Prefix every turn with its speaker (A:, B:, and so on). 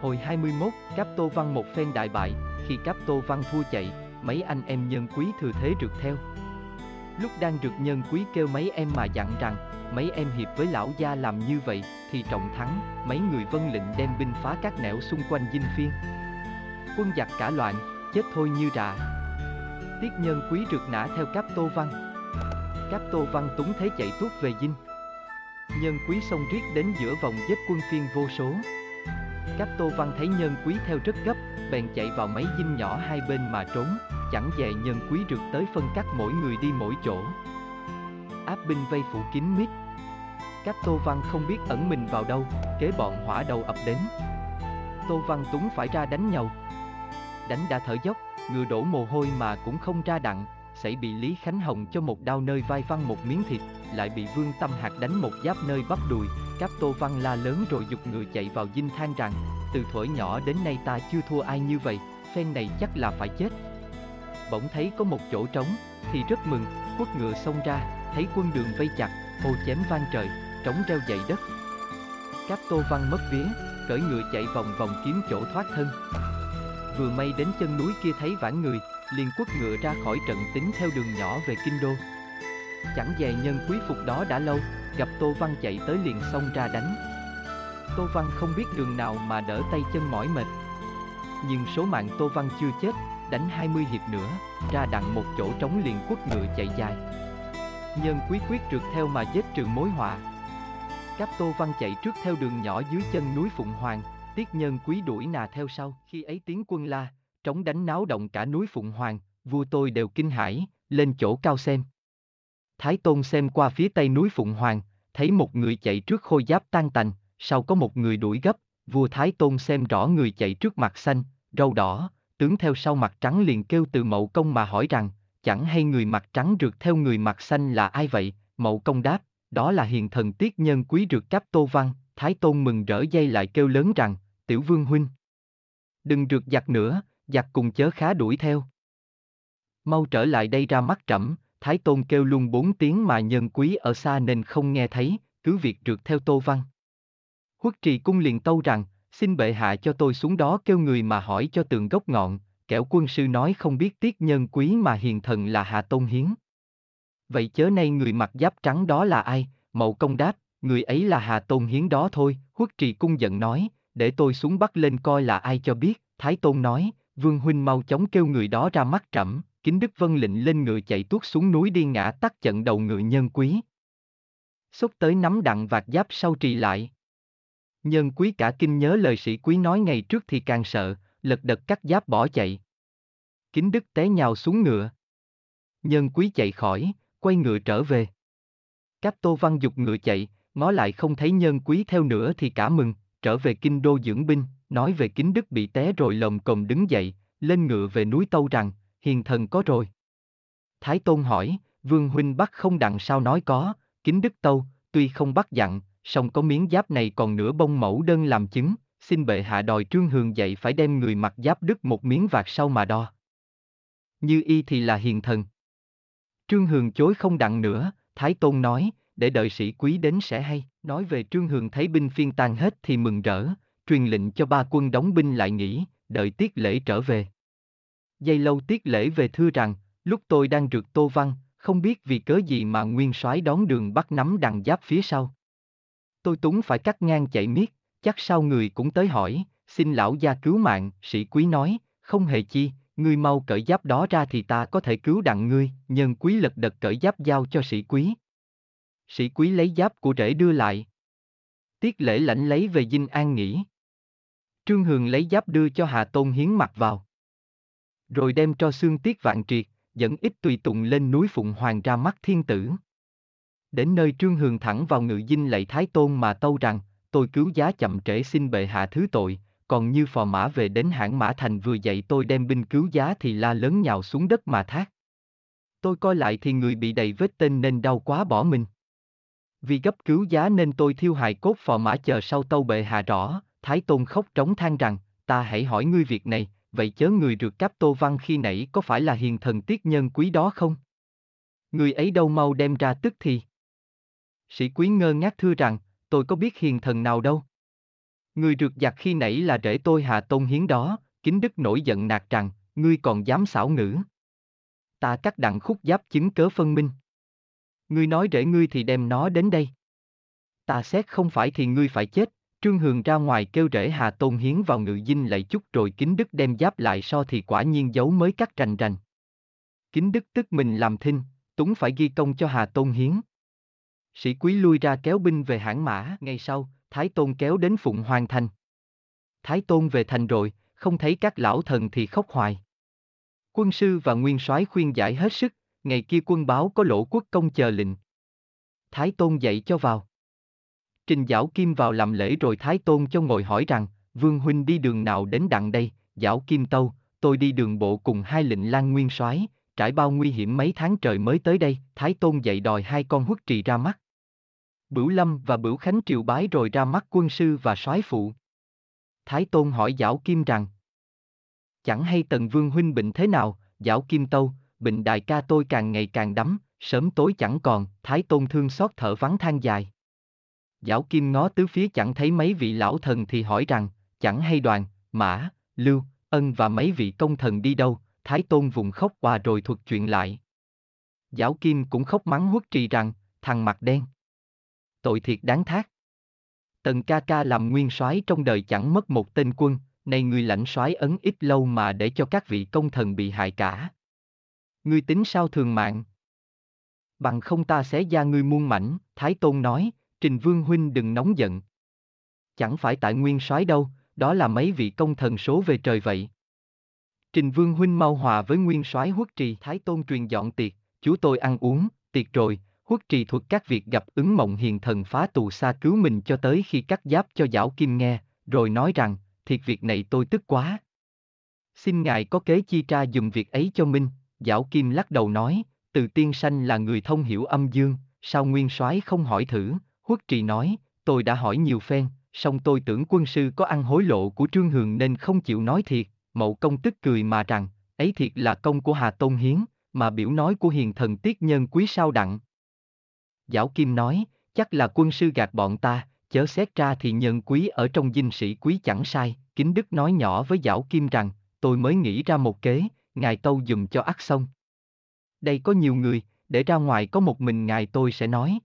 A: Hồi 21, Cáp Tô Văn một phen đại bại, khi Cáp Tô Văn thua chạy, mấy anh em nhân quý thừa thế rượt theo. Lúc đang rượt nhân quý kêu mấy em mà dặn rằng, mấy em hiệp với lão gia làm như vậy, thì trọng thắng, mấy người vân lệnh đem binh phá các nẻo xung quanh dinh phiên. Quân giặc cả loạn, chết thôi như rạ. Tiết nhân quý rượt nã theo Cáp Tô Văn. Cáp Tô Văn túng thế chạy tuốt về dinh. Nhân quý xông riết đến giữa vòng giết quân phiên vô số các Tô Văn thấy nhân quý theo rất gấp, bèn chạy vào mấy dinh nhỏ hai bên mà trốn, chẳng về nhân quý rượt tới phân cắt mỗi người đi mỗi chỗ. Áp binh vây phủ kín mít. Các Tô Văn không biết ẩn mình vào đâu, kế bọn hỏa đầu ập đến. Tô Văn Túng phải ra đánh nhau. Đánh đã thở dốc, ngựa đổ mồ hôi mà cũng không ra đặng, xảy bị Lý Khánh Hồng cho một đao nơi vai văn một miếng thịt, lại bị Vương Tâm Hạt đánh một giáp nơi bắp đùi, Cáp Tô Văn la lớn rồi dục ngựa chạy vào dinh than rằng, từ thuở nhỏ đến nay ta chưa thua ai như vậy, phen này chắc là phải chết. Bỗng thấy có một chỗ trống, thì rất mừng, quất ngựa xông ra, thấy quân đường vây chặt, hô chém vang trời, trống reo dậy đất. Cáp Tô Văn mất vía, cởi ngựa chạy vòng vòng kiếm chỗ thoát thân. Vừa may đến chân núi kia thấy vãn người, liền quất ngựa ra khỏi trận tính theo đường nhỏ về kinh đô. Chẳng dè nhân quý phục đó đã lâu, gặp Tô Văn chạy tới liền xông ra đánh. Tô Văn không biết đường nào mà đỡ tay chân mỏi mệt. Nhưng số mạng Tô Văn chưa chết, đánh 20 hiệp nữa, ra đặng một chỗ trống liền quất ngựa chạy dài. Nhân quý quyết trượt theo mà giết trường mối họa. Cáp Tô Văn chạy trước theo đường nhỏ dưới chân núi Phụng Hoàng, Tiết Nhân quý đuổi nà theo sau. Khi ấy tiếng quân la, trống đánh náo động cả núi Phụng Hoàng, vua tôi đều kinh hãi, lên chỗ cao xem. Thái Tôn xem qua phía tây núi Phụng Hoàng, thấy một người chạy trước khôi giáp tan tành, sau có một người đuổi gấp, vua Thái Tôn xem rõ người chạy trước mặt xanh, râu đỏ, tướng theo sau mặt trắng liền kêu từ mậu công mà hỏi rằng, chẳng hay người mặt trắng rượt theo người mặt xanh là ai vậy, mậu công đáp, đó là hiền thần tiết nhân quý rượt cáp tô văn, Thái Tôn mừng rỡ dây lại kêu lớn rằng, tiểu vương huynh. Đừng rượt giặc nữa, giặc cùng chớ khá đuổi theo. Mau trở lại đây ra mắt trẫm, Thái Tôn kêu luôn bốn tiếng mà nhân quý ở xa nên không nghe thấy, cứ việc rượt theo Tô Văn. Huất trì cung liền tâu rằng, xin bệ hạ cho tôi xuống đó kêu người mà hỏi cho tường gốc ngọn, kẻo quân sư nói không biết tiết nhân quý mà hiền thần là Hạ Tôn Hiến. Vậy chớ nay người mặc giáp trắng đó là ai? Mậu công đáp, người ấy là Hà Tôn Hiến đó thôi, Huất trì cung giận nói, để tôi xuống bắt lên coi là ai cho biết, Thái Tôn nói, Vương Huynh mau chóng kêu người đó ra mắt trẫm, kính Đức Vân lệnh lên ngựa chạy tuốt xuống núi đi ngã tắt trận đầu ngựa nhân quý. Xúc tới nắm đặng vạt giáp sau trì lại. Nhân quý cả kinh nhớ lời sĩ quý nói ngày trước thì càng sợ, lật đật cắt giáp bỏ chạy. Kính Đức té nhào xuống ngựa. Nhân quý chạy khỏi, quay ngựa trở về. Các Tô Văn dục ngựa chạy, ngó lại không thấy nhân quý theo nữa thì cả mừng, trở về kinh đô dưỡng binh, nói về kính đức bị té rồi lồng cồng đứng dậy, lên ngựa về núi Tâu rằng, hiền thần có rồi. Thái Tôn hỏi, Vương Huynh bắt không đặng sao nói có, kính đức Tâu, tuy không bắt dặn, song có miếng giáp này còn nửa bông mẫu đơn làm chứng, xin bệ hạ đòi trương hường dậy phải đem người mặc giáp đứt một miếng vạt sau mà đo. Như y thì là hiền thần. Trương Hường chối không đặng nữa, Thái Tôn nói, để đợi sĩ quý đến sẽ hay, nói về Trương Hường thấy binh phiên tan hết thì mừng rỡ, truyền lệnh cho ba quân đóng binh lại nghỉ, đợi tiết lễ trở về. Dây lâu tiết lễ về thưa rằng, lúc tôi đang rượt tô văn, không biết vì cớ gì mà nguyên soái đón đường bắt nắm đằng giáp phía sau. Tôi túng phải cắt ngang chạy miết, chắc sau người cũng tới hỏi, xin lão gia cứu mạng, sĩ quý nói, không hề chi, ngươi mau cởi giáp đó ra thì ta có thể cứu đặng ngươi, nhân quý lật đật cởi giáp giao cho sĩ quý. Sĩ quý lấy giáp của rể đưa lại. Tiết lễ lãnh lấy về dinh an nghỉ. Trương Hường lấy giáp đưa cho Hà Tôn Hiến mặc vào. Rồi đem cho xương tiết vạn triệt, dẫn ít tùy tùng lên núi Phụng Hoàng ra mắt thiên tử. Đến nơi Trương Hường thẳng vào ngự dinh lạy Thái Tôn mà tâu rằng, tôi cứu giá chậm trễ xin bệ hạ thứ tội, còn như phò mã về đến hãng mã thành vừa dậy tôi đem binh cứu giá thì la lớn nhào xuống đất mà thác. Tôi coi lại thì người bị đầy vết tên nên đau quá bỏ mình. Vì gấp cứu giá nên tôi thiêu hài cốt phò mã chờ sau tâu bệ hạ rõ, Thái Tôn khóc trống than rằng, ta hãy hỏi ngươi việc này, vậy chớ người rượt cáp Tô Văn khi nãy có phải là hiền thần tiết nhân quý đó không? Người ấy đâu mau đem ra tức thì. Sĩ quý ngơ ngác thưa rằng, tôi có biết hiền thần nào đâu. Người rượt giặc khi nãy là rể tôi Hà Tôn Hiến đó, kính đức nổi giận nạt rằng, ngươi còn dám xảo ngữ. Ta cắt đặng khúc giáp chứng cớ phân minh. Ngươi nói rể ngươi thì đem nó đến đây. Ta xét không phải thì ngươi phải chết, Trương Hường ra ngoài kêu rễ Hà Tôn Hiến vào ngự dinh lạy chút rồi kính đức đem giáp lại so thì quả nhiên giấu mới cắt rành rành. Kính đức tức mình làm thinh, túng phải ghi công cho Hà Tôn Hiến. Sĩ quý lui ra kéo binh về hãng mã, ngày sau, Thái Tôn kéo đến Phụng Hoàng Thành. Thái Tôn về thành rồi, không thấy các lão thần thì khóc hoài. Quân sư và nguyên soái khuyên giải hết sức, ngày kia quân báo có lỗ quốc công chờ lệnh. Thái Tôn dạy cho vào. Trình Giảo Kim vào làm lễ rồi Thái Tôn cho ngồi hỏi rằng, Vương Huynh đi đường nào đến đặng đây, Giảo Kim Tâu, tôi đi đường bộ cùng hai lệnh lan nguyên soái trải bao nguy hiểm mấy tháng trời mới tới đây, Thái Tôn dạy đòi hai con huất trì ra mắt. Bửu Lâm và Bửu Khánh triều bái rồi ra mắt quân sư và soái phụ. Thái Tôn hỏi Giảo Kim rằng, chẳng hay Tần Vương Huynh bệnh thế nào, Giảo Kim Tâu, bệnh đại ca tôi càng ngày càng đắm, sớm tối chẳng còn, Thái Tôn thương xót thở vắng than dài. Giáo Kim ngó tứ phía chẳng thấy mấy vị lão thần thì hỏi rằng, chẳng hay đoàn, mã, lưu, ân và mấy vị công thần đi đâu, Thái Tôn vùng khóc qua rồi thuật chuyện lại. Giáo Kim cũng khóc mắng huất trì rằng, thằng mặt đen. Tội thiệt đáng thác. Tần ca ca làm nguyên soái trong đời chẳng mất một tên quân, nay người lãnh soái ấn ít lâu mà để cho các vị công thần bị hại cả. Ngươi tính sao thường mạng? Bằng không ta sẽ ra ngươi muôn mảnh, Thái Tôn nói, Trình Vương Huynh đừng nóng giận. Chẳng phải tại nguyên soái đâu, đó là mấy vị công thần số về trời vậy. Trình Vương Huynh mau hòa với nguyên soái huất trì Thái Tôn truyền dọn tiệc, chú tôi ăn uống, tiệc rồi, huất trì thuật các việc gặp ứng mộng hiền thần phá tù xa cứu mình cho tới khi cắt giáp cho giảo kim nghe, rồi nói rằng, thiệt việc này tôi tức quá. Xin ngài có kế chi tra dùm việc ấy cho Minh, giảo kim lắc đầu nói, từ tiên sanh là người thông hiểu âm dương, sao nguyên soái không hỏi thử, huất trì nói, tôi đã hỏi nhiều phen, song tôi tưởng quân sư có ăn hối lộ của Trương Hường nên không chịu nói thiệt, mậu công tức cười mà rằng, ấy thiệt là công của Hà Tôn Hiến, mà biểu nói của hiền thần tiết nhân quý sao đặng. Giảo Kim nói, chắc là quân sư gạt bọn ta, chớ xét ra thì nhân quý ở trong dinh sĩ quý chẳng sai, Kính Đức nói nhỏ với Giảo Kim rằng, tôi mới nghĩ ra một kế, ngài tâu dùm cho ắt xong. Đây có nhiều người, để ra ngoài có một mình ngài tôi sẽ nói.